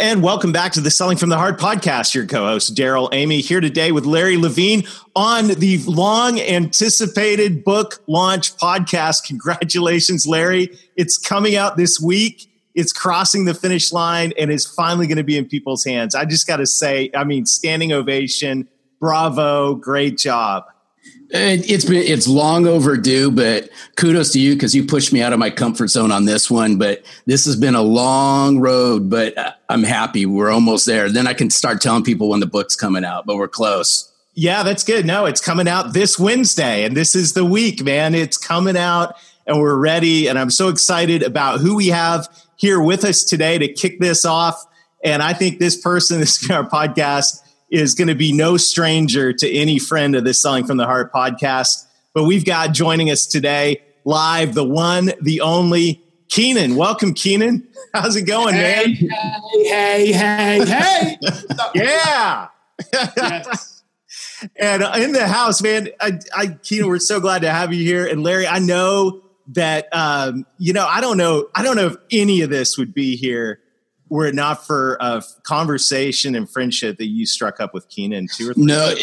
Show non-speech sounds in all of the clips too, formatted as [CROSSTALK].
And welcome back to the Selling from the Heart podcast. Your co-host Darrell Amy here today with Larry Levine on the long anticipated book launch podcast. Congratulations, Larry. It's coming out this week. It's crossing the finish line and is finally going to be in people's hands. I just got to say, I mean, standing ovation. Bravo. Great job. It's been it's long overdue, but kudos to you because you pushed me out of my comfort zone on this one. But this has been a long road, but uh, I'm happy we're almost there. Then I can start telling people when the book's coming out, but we're close. Yeah, that's good. No, it's coming out this Wednesday, and this is the week, man. It's coming out, and we're ready. And I'm so excited about who we have here with us today to kick this off. And I think this person, [LAUGHS] this our podcast is going to be no stranger to any friend of the Selling from the Heart podcast. But we've got joining us today live the one, the only Keenan. Welcome, Keenan. How's it going, hey, man? Hey, hey, hey, hey. [LAUGHS] yeah. yes. and uh, in the house, man, I, I, Keenan, we're so glad to have you here. And Larry, I know that, um, you know, I don't know, I don't know if any of this would be here were it not for a conversation and friendship that you struck up with Keenan two or three? No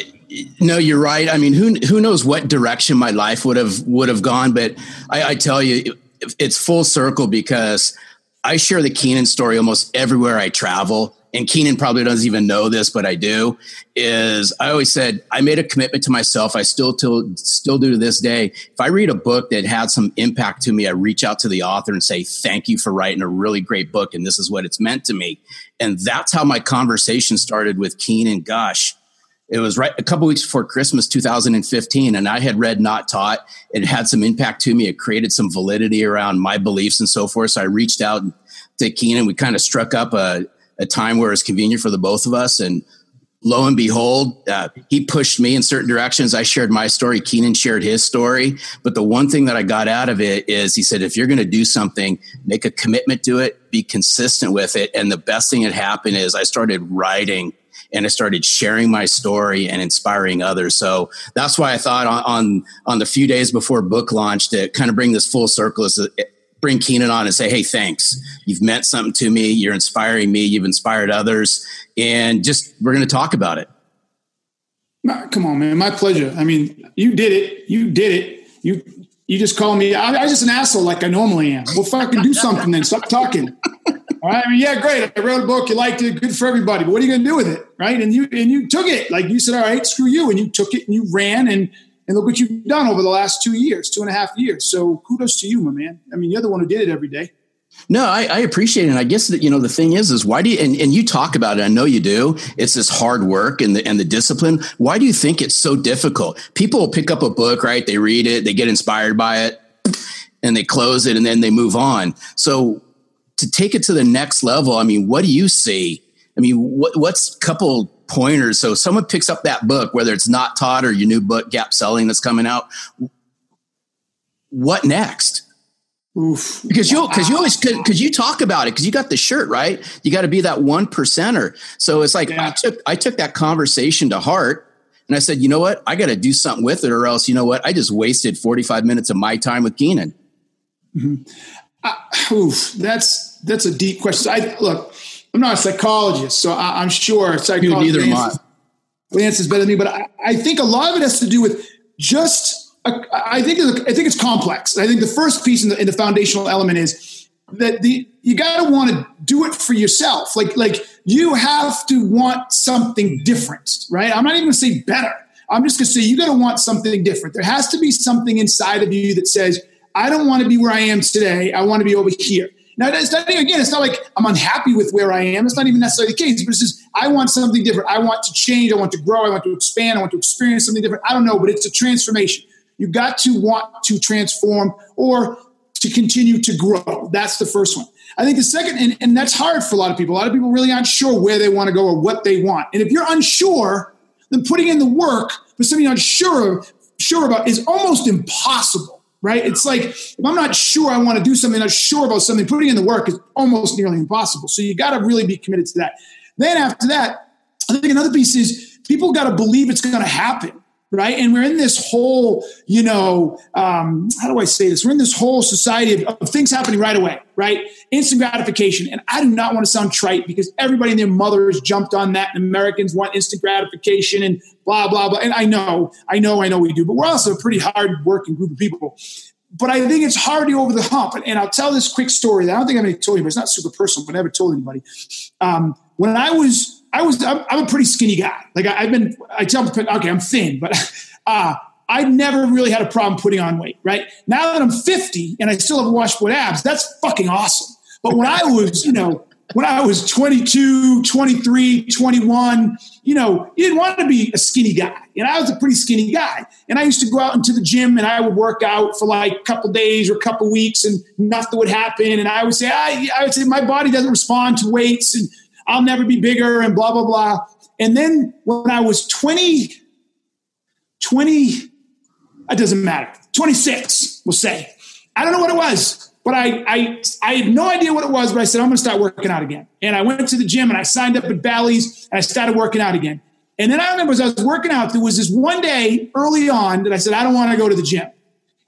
no you're right. I mean who who knows what direction my life would have would have gone but i, I tell you it's full circle because i share the keenan story almost everywhere i travel and Keenan probably doesn't even know this, but I do, is I always said I made a commitment to myself. I still till, still do to this day. If I read a book that had some impact to me, I reach out to the author and say, thank you for writing a really great book. And this is what it's meant to me. And that's how my conversation started with Keenan. Gosh, it was right a couple weeks before Christmas 2015, and I had read Not Taught. It had some impact to me. It created some validity around my beliefs and so forth. So I reached out to Keenan. We kind of struck up a, a time where it's convenient for the both of us. And lo and behold, uh, he pushed me in certain directions. I shared my story. Keenan shared his story. But the one thing that I got out of it is he said, if you're going to do something, make a commitment to it, be consistent with it. And the best thing that happened is I started writing and I started sharing my story and inspiring others. So that's why I thought on, on, on the few days before book launch to kind of bring this full circle bring Keenan on and say, Hey, thanks. You've meant something to me. You're inspiring me. You've inspired others. And just, we're going to talk about it. Come on, man. My pleasure. I mean, you did it. You did it. You, you just call me. I, I just an asshole like I normally am. Well, fucking do something then. Stop talking. All right. I mean, yeah, great. I wrote a book. You liked it. Good for everybody. But what are you going to do with it? Right. And you, and you took it. Like you said, all right, screw you. And you took it and you ran and, and look what you've done over the last two years, two and a half years. So kudos to you, my man. I mean, you're the one who did it every day. No, I, I, appreciate it. And I guess that, you know, the thing is, is why do you, and, and you talk about it, I know you do, it's this hard work and the, and the discipline. Why do you think it's so difficult? People pick up a book, right? They read it, they get inspired by it and they close it and then they move on. So to take it to the next level, I mean, what do you see? I mean, what, what's couple pointers. So someone picks up that book, whether it's not taught or your new book, Gap Selling, that's coming out. What next? Oof. Because you because you always because you talk about it because you got the shirt right. You got to be that one percenter. So it's like yeah. I took I took that conversation to heart. And I said, you know what? I got to do something with it, or else, you know what? I just wasted 45 minutes of my time with Keenan. Mm-hmm. Uh, oof, that's that's a deep question. I look, I'm not a psychologist, so I, am sure psychology neither am I. Lance is better than me, but I, I, think a lot of it has to do with just. Uh, I think I think it's complex. I think the first piece in the, in the foundational element is that the you got to want to do it for yourself. Like like you have to want something different, right? I'm not even going to say better. I'm just going to say you got to want something different. There has to be something inside of you that says, I don't want to be where I am today. I want to be over here. Now, it's not, again, it's not like I'm unhappy with where I am. It's not even necessarily the case, but it's just I want something different. I want to change. I want to grow. I want to expand. I want to experience something different. I don't know, but it's a transformation. You got to want to transform or to continue to grow. That's the first one. I think the second, and, and that's hard for a lot of people. A lot of people really aren't sure where they want to go or what they want. And if you're unsure, then putting in the work for something you're unsure sure about is almost impossible, right? It's like if I'm not sure I want to do something, not sure about something, putting in the work is almost nearly impossible. So you got to really be committed to that. Then after that, I think another piece is people got to believe it's going to happen right? And we're in this whole, you know, um, how do I say this? We're in this whole society of, of, things happening right away, right? Instant gratification. And I do not want to sound trite because everybody and their mothers jumped on that, and Americans want instant gratification and blah blah blah. And I know, I know, I know we do, but we're also a pretty hard working group of people. But I think it's hard to over the hump. And, and I'll tell this quick story that I don't think I've ever told you, but it's not super personal, but I never told anybody. Um, when I was I was I'm, I'm, a pretty skinny guy. Like I, have been I tell okay, I'm thin, but [LAUGHS] uh, I never really had a problem putting on weight. Right now that I'm 50 and I still have washboard abs, that's fucking awesome. But when I was, you know, when I was 22, 23, 21, you know, you didn't want to be a skinny guy. And I was a pretty skinny guy. And I used to go out into the gym and I would work out for like a couple days or a couple weeks and nothing would happen. And I would say, I, I would say my body doesn't respond to weights and I'll never be bigger and blah, blah, blah. And then when I was 20, 20, it doesn't matter, 26, we'll say. I don't know what it was, but I, I, I had no idea what it was, but I said, I'm going to start working out again. And I went to the gym and I signed up at Bally's and I started working out again. And then I remember as I was working out, there was this one day early on that I said, I don't want to go to the gym.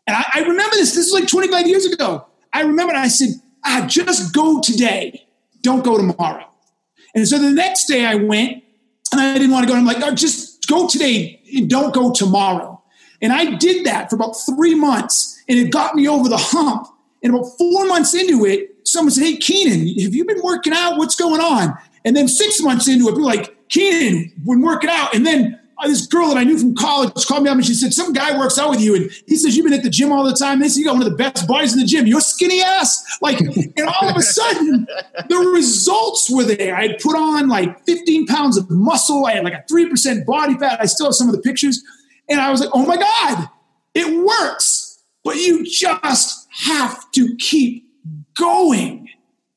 And I, I remember this, this is like 25 years ago. I remember I said, ah, just go today. Don't go tomorrow. And so the next day I went and I didn't want to go. And I'm like, oh, just go today and don't go tomorrow. And I did that for about three months and it got me over the hump. And about four months into it, someone said, Hey, Keenan, have you been working out? What's going on? And then six months into it, people like, Keenan, been working out. And then uh, this girl that I knew from college called me up and she said, Some guy works out with you. And he says, You've been at the gym all the time. They said, You got one of the best bodies in the gym. You're skinny ass. Like, and all of a sudden, the results were there. I put on like 15 pounds of muscle. I had like a 3% body fat. I still have some of the pictures. And I was like, Oh my God, it works. But you just have to keep going.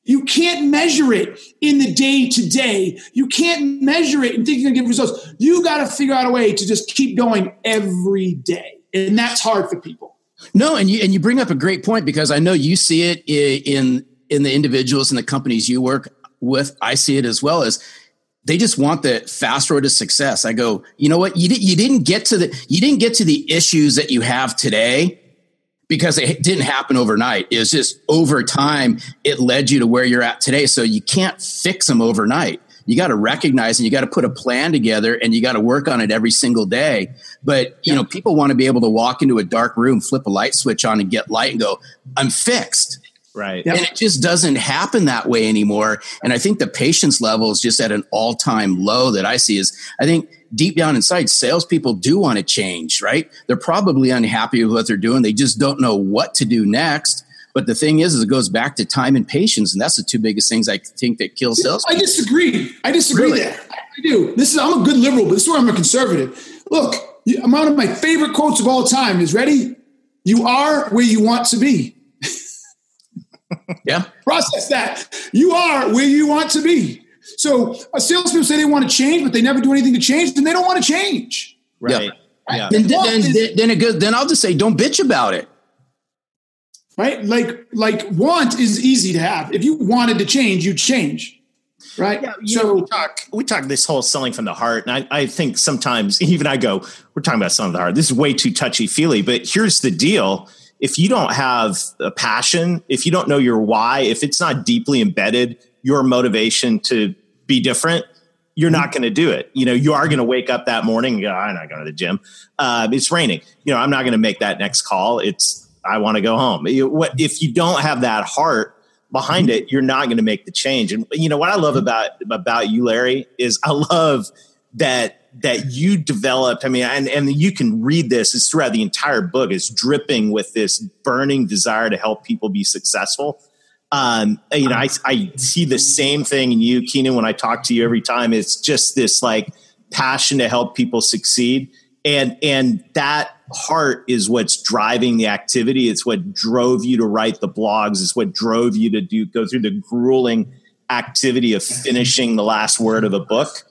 You can't measure it in the day to day. You can't measure it and think you're going to get results. You got to figure out a way to just keep going every day. And that's hard for people. No, and you and you bring up a great point because I know you see it in in the individuals and the companies you work with. I see it as well as they just want the fast road to success. I go, you know what? You, did, you didn't get to the you didn't get to the issues that you have today because it didn't happen overnight. It was just over time, it led you to where you're at today. So you can't fix them overnight. You got to recognize and you got to put a plan together and you got to work on it every single day. But, you know, people want to be able to walk into a dark room, flip a light switch on and get light and go, I'm fixed. Right. And it just doesn't happen that way anymore. And I think the patience level is just at an all time low that I see is I think deep down inside, salespeople do want to change, right? They're probably unhappy with what they're doing. They just don't know what to do next. But the thing is, is it goes back to time and patience, and that's the two biggest things I think that kill sales. I disagree. I disagree really? there. I do. This is I'm a good liberal, but this is where I'm a conservative. Look, one of my favorite quotes of all time is ready. You are where you want to be. Yeah. Process that. You are where you want to be. So a salespeople say they want to change, but they never do anything to change, then they don't want to change. Right. Yeah. yeah. Then, then, then, then, it goes, then I'll just say, don't bitch about it. Right. Like, like want is easy to have. If you wanted to change, you'd change. Right. Yeah, so know, we talk, we talk this whole selling from the heart. And I, I think sometimes [LAUGHS] even I go, we're talking about selling from the heart. This is way too touchy feely, but here's the deal. If you don't have a passion, if you don't know your why, if it's not deeply embedded, your motivation to be different, you're not going to do it. You know, you are going to wake up that morning and go, I'm not going to the gym. Uh, it's raining. You know, I'm not going to make that next call. It's, I want to go home. What, if you don't have that heart behind it, you're not going to make the change. And, you know, what I love about, about you, Larry, is I love that, that you developed. I mean, and, and you can read this, it's throughout the entire book, it's dripping with this burning desire to help people be successful um, you know, I, I see the same thing in you, Keenan, when I talk to you every time. It's just this like passion to help people succeed. And, and that heart is what's driving the activity. It's what drove you to write the blogs. It's what drove you to do go through the grueling activity of finishing the last word of a book.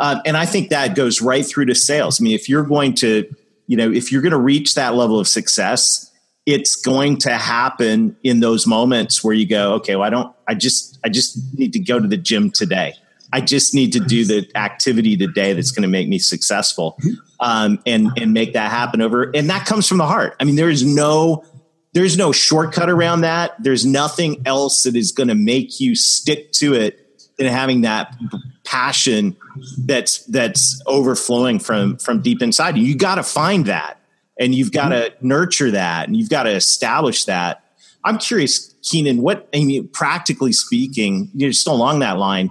Um, and I think that goes right through to sales. I mean, if you're going to, you know, if you're going to reach that level of success, it's going to happen in those moments where you go, okay, well, I don't, I just, I just need to go to the gym today. I just need to do the activity today that's going to make me successful, um, and and make that happen over. And that comes from the heart. I mean, there is no there's no shortcut around that. There's nothing else that is going to make you stick to it than having that passion that's that's overflowing from from deep inside you. You got to find that, and you've got to mm-hmm. nurture that, and you've got to establish that. I'm curious, Keenan, what I mean, practically speaking, you're still along that line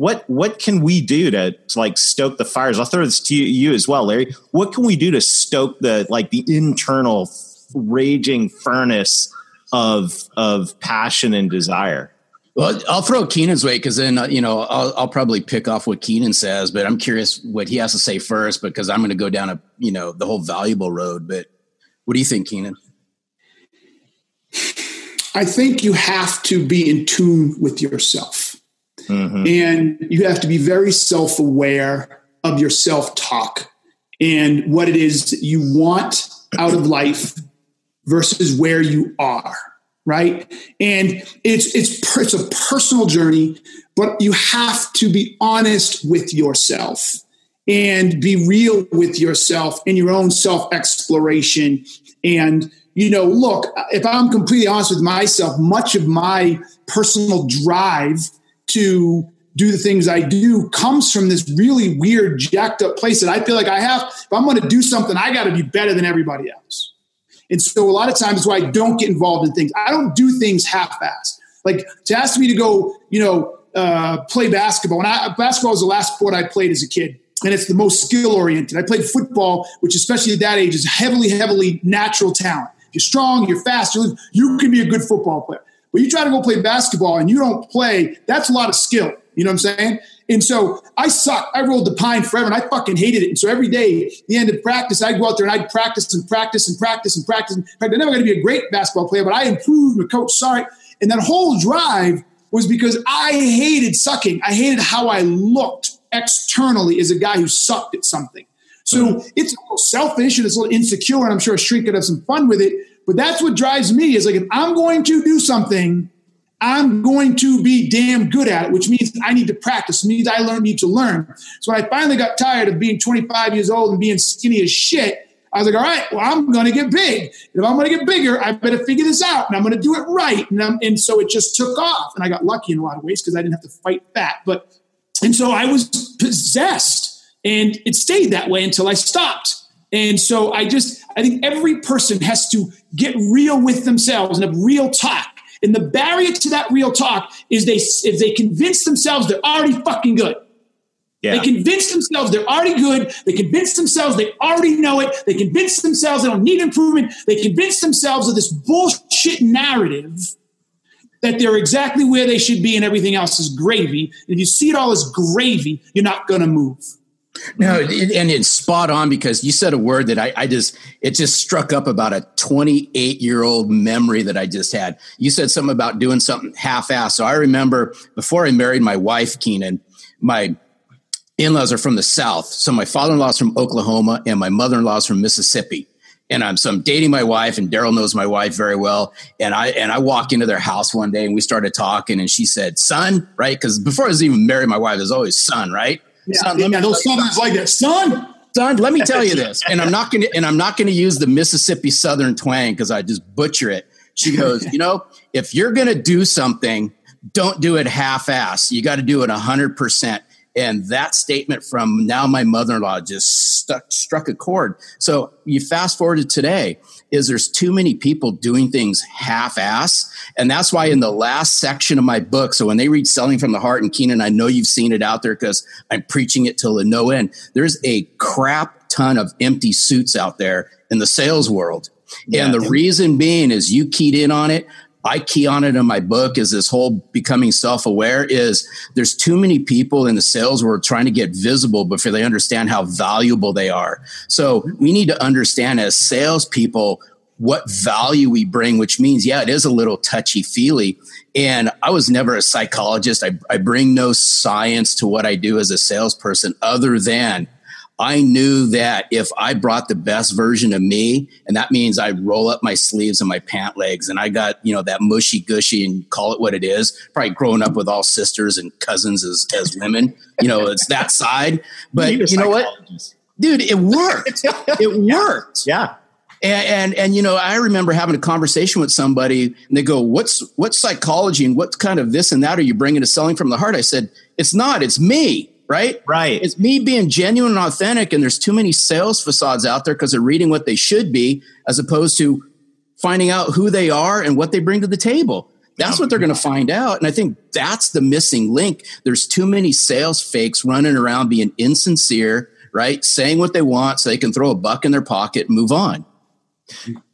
what what can we do to, to, like stoke the fires? I'll throw this to you as well, Larry. What can we do to stoke the like the internal raging furnace of of passion and desire? Well, I'll throw Keenan's way because then uh, you know I'll, I'll, probably pick off what Keenan says, but I'm curious what he has to say first because I'm going to go down a you know the whole valuable road. But what do you think, Keenan? I think you have to be in tune with yourself. Mm-hmm. And you have to be very self aware of your self talk and what it is you want out of life versus where you are right and it's it's it's a personal journey but you have to be honest with yourself and be real with yourself in your own self exploration and you know look if i'm completely honest with myself much of my personal drive to do the things I do comes from this really weird, jacked up place that I feel like I have. If I'm going to do something, I got to be better than everybody else. And so a lot of times, why I don't get involved in things. I don't do things half-assed. Like to ask me to go, you know, uh, play basketball. And I, basketball was the last sport I played as a kid, and it's the most skill-oriented. I played football, which especially at that age is heavily, heavily natural talent. You're strong, you're fast, you're, you can be a good football player. But you try to go play basketball and you don't play, that's a lot of skill. You know what I'm saying? And so I sucked. I rolled the pine forever and I fucking hated it. And so every day, the end of practice, I'd go out there and I'd practice and practice and practice and practice. In fact, I'm never going to be a great basketball player, but I improved. My coach sorry. And that whole drive was because I hated sucking. I hated how I looked externally as a guy who sucked at something. So mm-hmm. it's a little selfish and it's a little insecure, and I'm sure a shrink could have some fun with it. But that's what drives me is like if I'm going to do something, I'm going to be damn good at it, which means I need to practice, means I learn need to learn. So when I finally got tired of being 25 years old and being skinny as shit, I was like, all right, well, I'm going to get big. If I'm going to get bigger, I better figure this out and I'm going to do it right. And, and so it just took off. And I got lucky in a lot of ways because I didn't have to fight fat. But, and so I was possessed and it stayed that way until I stopped. And so I just, I think every person has to get real with themselves and have real talk. And the barrier to that real talk is they if they convince themselves they're already fucking good. Yeah. They convince themselves they're already good. They convince themselves they already know it. They convince themselves they don't need improvement. They convince themselves of this bullshit narrative that they're exactly where they should be and everything else is gravy. And if you see it all as gravy, you're not going to move. No, and it's spot on because you said a word that I, I just it just struck up about a 28 year old memory that I just had. You said something about doing something half assed. So I remember before I married my wife, Keenan, my in laws are from the South. So my father in law's from Oklahoma and my mother in law's from Mississippi. And I'm so I'm dating my wife, and Darrell knows my wife very well. And I and I walk into their house one day, and we started talking, and she said, "Son," right? Because before I was even married, my wife was always son, right? Son, yeah those southerners like that. Son, son, let me tell you this, and I'm not going to, and I'm not going to use the Mississippi Southern twang because I just butcher it. She goes, you know, if you're going to do something, don't do it half-ass. You got to do it hundred percent. And that statement from now my mother-in-law just stuck, struck a chord. So you fast forward to today is there's too many people doing things half-ass. And that's why in the last section of my book, so when they read Selling from the Heart, and Keenan, I know you've seen it out there because I'm preaching it till the no end. There's a crap ton of empty suits out there in the sales world. Yeah. And the reason being is you keyed in on it. I key on it in my book is this whole becoming self-aware is there's too many people in the sales world trying to get visible before they understand how valuable they are. So we need to understand as salespeople what value we bring, which means, yeah, it is a little touchy feely. And I was never a psychologist. I, I bring no science to what I do as a salesperson other than I knew that if I brought the best version of me, and that means I roll up my sleeves and my pant legs, and I got you know that mushy gushy and call it what it is. Probably growing up with all sisters and cousins as as women, you know, it's that side. But you, you know what, dude, it worked. [LAUGHS] It worked. Yeah. And, and, and you know, I remember having a conversation with somebody, and they go, "What's what's psychology and what kind of this and that are you bringing to selling from the heart?" I said, "It's not. It's me." Right? Right. It's me being genuine and authentic, and there's too many sales facades out there because they're reading what they should be as opposed to finding out who they are and what they bring to the table. That's what they're going to find out. And I think that's the missing link. There's too many sales fakes running around being insincere, right? Saying what they want so they can throw a buck in their pocket and move on.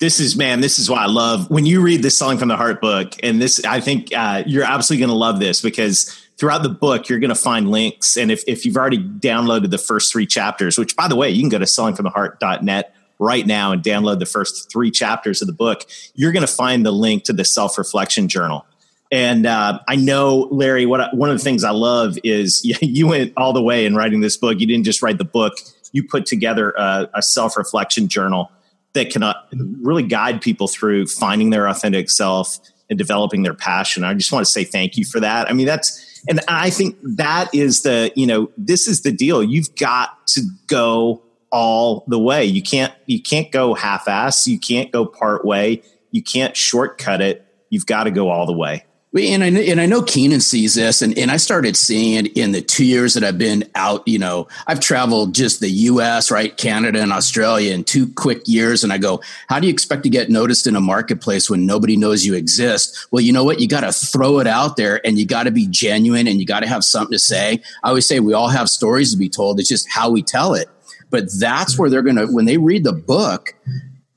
This is man. This is why I love when you read the "Selling from the Heart" book, and this. I think uh, you're absolutely going to love this because throughout the book, you're going to find links. And if, if you've already downloaded the first three chapters, which by the way, you can go to sellingfromtheheart.net right now and download the first three chapters of the book, you're going to find the link to the self reflection journal. And uh, I know, Larry, what I, one of the things I love is [LAUGHS] you went all the way in writing this book. You didn't just write the book, you put together a, a self reflection journal that can uh, really guide people through finding their authentic self and developing their passion. I just want to say thank you for that. I mean, that's and I think that is the, you know, this is the deal. You've got to go all the way. You can't you can't go half ass, you can't go part way, you can't shortcut it. You've got to go all the way. And I, and I know Keenan sees this, and, and I started seeing it in the two years that I've been out. You know, I've traveled just the US, right, Canada and Australia in two quick years. And I go, how do you expect to get noticed in a marketplace when nobody knows you exist? Well, you know what? You got to throw it out there and you got to be genuine and you got to have something to say. I always say we all have stories to be told. It's just how we tell it. But that's mm-hmm. where they're going to, when they read the book,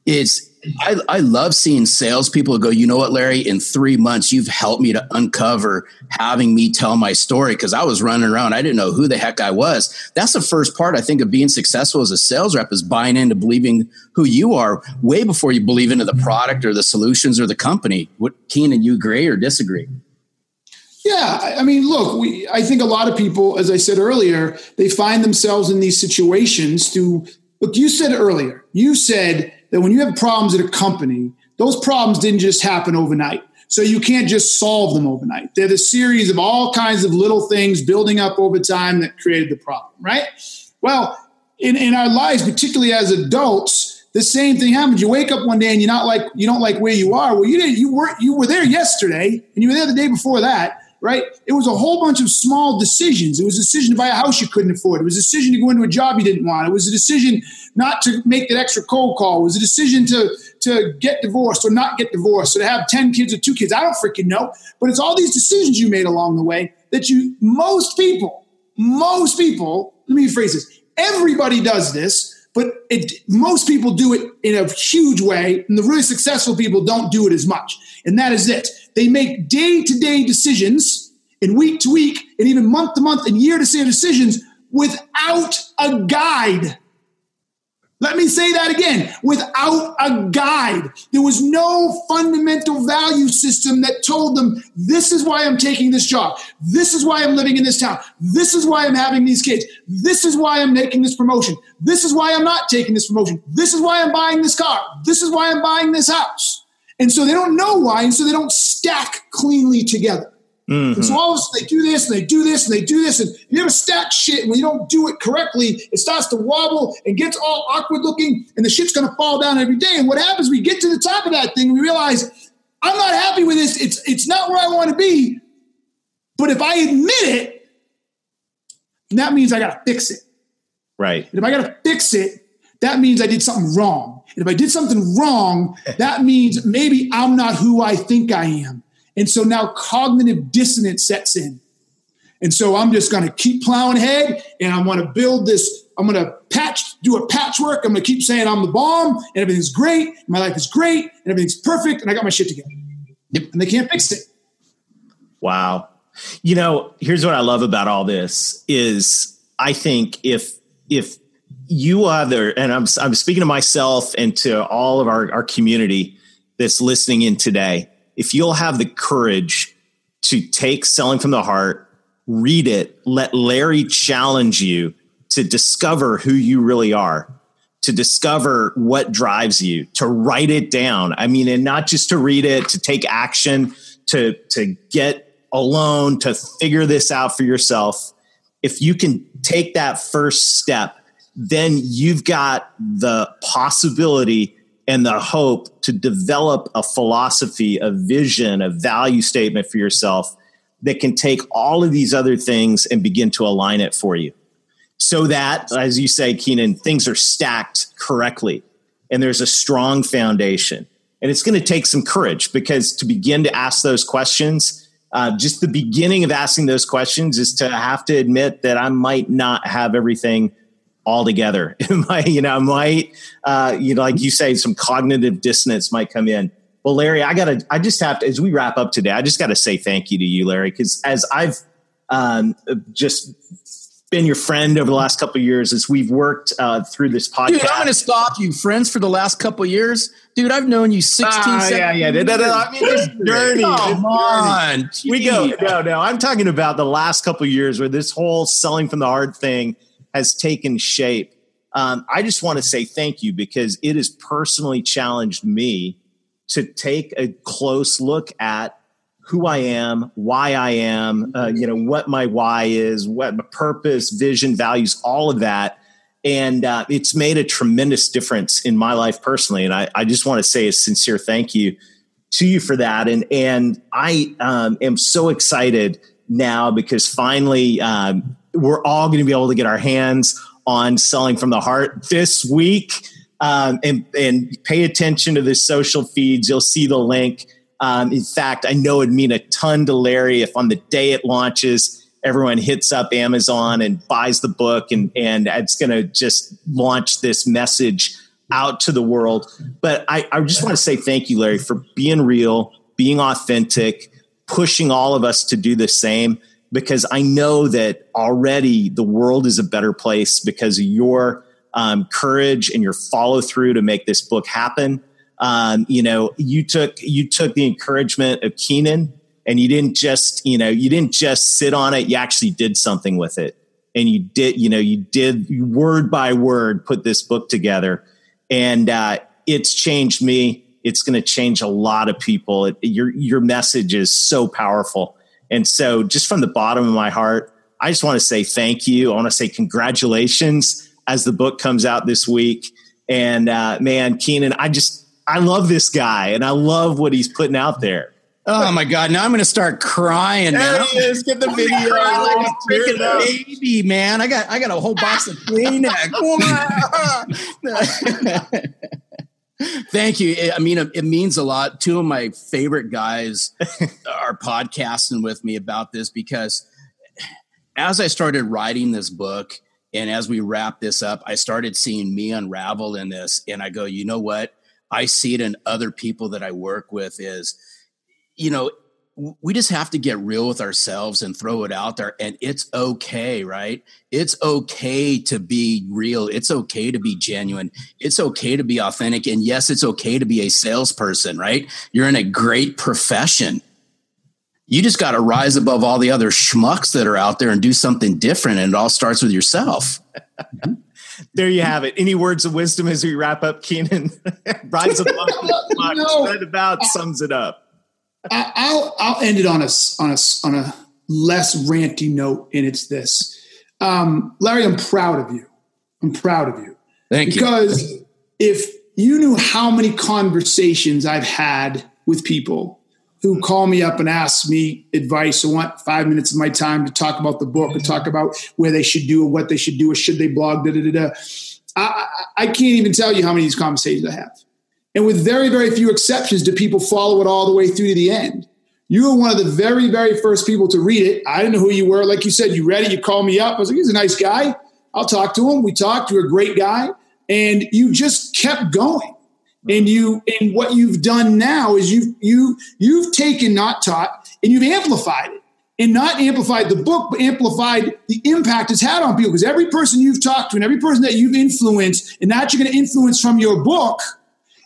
is I, I love seeing salespeople go, you know what, Larry, in three months, you've helped me to uncover having me tell my story because I was running around. I didn't know who the heck I was. That's the first part, I think, of being successful as a sales rep is buying into believing who you are way before you believe into the product or the solutions or the company. What, Keenan, you agree or disagree? Yeah, I mean, look, we, I think a lot of people, as I said earlier, they find themselves in these situations to look. You said earlier, you said that when you have problems at a company, those problems didn't just happen overnight. So you can't just solve them overnight. They're the series of all kinds of little things building up over time that created the problem, right? Well, in, in our lives, particularly as adults, the same thing happens. You wake up one day and you're not like you don't like where you are. Well, you didn't. You weren't you were there yesterday, and you were there the day before that right? It was a whole bunch of small decisions. It was a decision to buy a house you couldn't afford. It was a decision to go into a job you didn't want. It was a decision not to make that extra cold call. It was a decision to to get divorced or not get divorced or to have 10 kids or two kids. I don't freaking know. But it's all these decisions you made along the way that you most people, most people, let me rephrase this. Everybody does this but it, most people do it in a huge way, and the really successful people don't do it as much. And that is it. They make day to day decisions, and week to week, and even month to month, and year to year decisions without a guide. Let me say that again without a guide. There was no fundamental value system that told them, this is why I'm taking this job. This is why I'm living in this town. This is why I'm having these kids. This is why I'm making this promotion. This is why I'm not taking this promotion. This is why I'm buying this car. This is why I'm buying this house. And so they don't know why, and so they don't stack cleanly together. Mm-hmm. And so all of a sudden they do this and they do this and they do this. And you ever stack shit and when you don't do it correctly, it starts to wobble and gets all awkward looking and the shit's gonna fall down every day. And what happens, we get to the top of that thing, we realize I'm not happy with this. It's it's not where I want to be. But if I admit it, that means I gotta fix it. Right. And if I gotta fix it, that means I did something wrong. And if I did something wrong, [LAUGHS] that means maybe I'm not who I think I am. And so now cognitive dissonance sets in. And so I'm just going to keep plowing ahead and I want to build this. I'm going to patch, do a patchwork. I'm going to keep saying I'm the bomb and everything's great. My life is great and everything's perfect and I got my shit together. yep. and they can't fix it. Wow. You know, here's what I love about all this is I think if if you other and I'm I'm speaking to myself and to all of our, our community that's listening in today, if you'll have the courage to take selling from the heart, read it, let Larry challenge you to discover who you really are, to discover what drives you, to write it down. I mean, and not just to read it, to take action, to to get alone to figure this out for yourself, if you can take that first step, then you've got the possibility and the hope to develop a philosophy, a vision, a value statement for yourself that can take all of these other things and begin to align it for you. So that, as you say, Keenan, things are stacked correctly and there's a strong foundation. And it's going to take some courage because to begin to ask those questions, uh, just the beginning of asking those questions is to have to admit that I might not have everything all together. [LAUGHS] I, you know, might, uh, you know, like you say, some cognitive dissonance might come in. Well, Larry, I gotta, I just have to, as we wrap up today, I just got to say thank you to you, Larry, because as I've um, just been your friend over the last couple years as we've worked uh, through this podcast. Dude, I'm going to stop you. Friends for the last couple years, dude. I've known you 16, uh, yeah, yeah. No, no, no, I mean, this journey. Come on, we go. No, no. I'm talking about the last couple years where this whole selling from the heart thing has taken shape. Um, I just want to say thank you because it has personally challenged me to take a close look at who I am, why I am, uh, you know, what my why is, what my purpose, vision, values, all of that. And uh, it's made a tremendous difference in my life personally. And I, I just want to say a sincere thank you to you for that. And, and I um, am so excited now because finally um, we're all going to be able to get our hands on selling from the heart this week. Um, and, and pay attention to the social feeds. You'll see the link um, in fact, I know it'd mean a ton to Larry if on the day it launches, everyone hits up Amazon and buys the book, and and it's going to just launch this message out to the world. But I, I just want to say thank you, Larry, for being real, being authentic, pushing all of us to do the same. Because I know that already the world is a better place because of your um, courage and your follow through to make this book happen. Um, you know, you took you took the encouragement of Keenan, and you didn't just you know you didn't just sit on it. You actually did something with it, and you did you know you did word by word put this book together, and uh, it's changed me. It's going to change a lot of people. It, your your message is so powerful, and so just from the bottom of my heart, I just want to say thank you. I want to say congratulations as the book comes out this week. And uh, man, Keenan, I just I love this guy and I love what he's putting out there. Oh my god! Now I'm going to start crying. There he is. Get the video. like a freaking baby, man. I got I got a whole box of Kleenex. [LAUGHS] [LAUGHS] [LAUGHS] Thank you. I mean, it means a lot. Two of my favorite guys [LAUGHS] are podcasting with me about this because as I started writing this book and as we wrap this up, I started seeing me unravel in this, and I go, you know what? I see it in other people that I work with is, you know, we just have to get real with ourselves and throw it out there. And it's okay, right? It's okay to be real. It's okay to be genuine. It's okay to be authentic. And yes, it's okay to be a salesperson, right? You're in a great profession. You just got to rise above all the other schmucks that are out there and do something different. And it all starts with yourself. Mm-hmm. there you have it. Any words of wisdom as we wrap up, Keenan? [LAUGHS] Rise above [LAUGHS] the no, that about sums it up. I, will I'll end it on a on a on a less ranty note, and it's this. Um, Larry, I'm proud of you. I'm proud of you. Thank because you. Because if you knew how many conversations I've had with people who call me up and ask me advice or want five minutes of my time to talk about the book or talk about where they should do or what they should do or should they blog, da da da da. I, I can't even tell you how many of these conversations I have. And with very, very few exceptions, do people follow it all the way through to the end. You were one of the very, very first people to read it. I didn't know who you were. Like you said, you read it, you called me up. I was like, he's a nice guy. I'll talk to him. We talked. You're a great guy. And you just kept going. And you and what you've done now is you've you you've taken not taught and you've amplified it. And not amplified the book, but amplified the impact it's had on people. Because every person you've talked to and every person that you've influenced, and that you're going to influence from your book,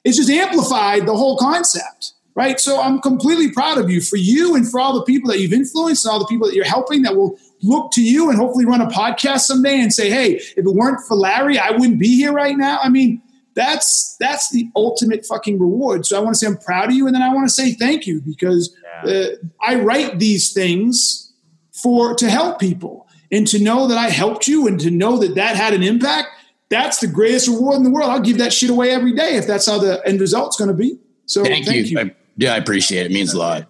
it's just amplified the whole concept right? So I'm completely proud of you for you and for all the people that you've influenced and all the people that you're helping that will look to you and hopefully run a podcast someday and say, hey, if it weren't for Larry, I wouldn't be here right now. I mean, that's that's the ultimate fucking reward. So I want to say I'm proud of you, and then I want to say thank you because yeah. uh, I write these things for to help people and to know that I helped you and to know that that had an impact. That's the greatest reward in the world. I'll give that shit away every day if that's how the end result's going to be. So thank, thank you. you. I, yeah, I appreciate it. It means a lot.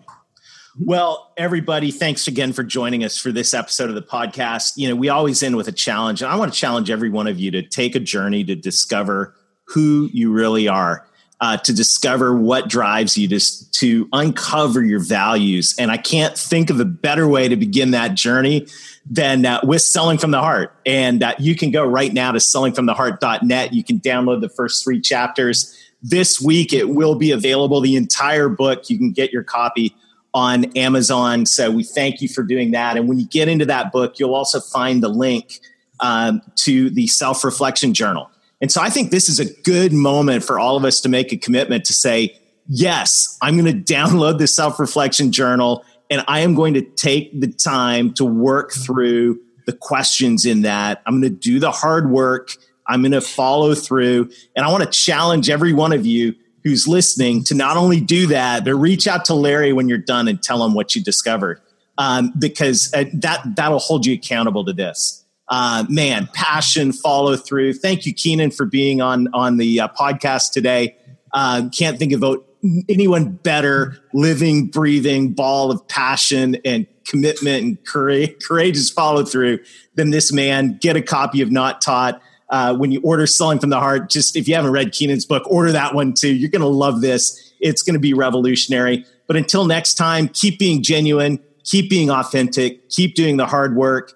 Well, everybody, thanks again for joining us for this episode of the podcast. You know, we always end with a challenge, and I want to challenge every one of you to take a journey to discover who you really are, uh, to discover what drives you, to, to uncover your values. And I can't think of a better way to begin that journey than uh, with Selling from the Heart. And uh, you can go right now to sellingfromtheheart.net. You can download the first three chapters. This week, it will be available, the entire book. You can get your copy on Amazon. So we thank you for doing that. And when you get into that book, you'll also find the link um, to the self reflection journal. And so I think this is a good moment for all of us to make a commitment to say, yes, I'm going to download the self reflection journal and I am going to take the time to work through the questions in that. I'm going to do the hard work. I'm going to follow through. And I want to challenge every one of you who's listening to not only do that, but reach out to Larry when you're done and tell him what you discovered, um, because uh, that that'll hold you accountable to this. Uh, man, passion, follow through. Thank you, Keenan, for being on on the uh, podcast today. Uh, can't think of anyone better, living, breathing ball of passion and commitment and courage, courageous follow through than this man. Get a copy of Not Taught uh, when you order Selling from the Heart, just if you haven't read Keenan's book, order that one too. You're going to love this. It's going to be revolutionary. But until next time, keep being genuine, keep being authentic, keep doing the hard work,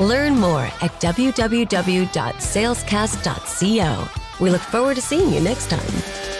Learn more at www.salescast.co. We look forward to seeing you next time.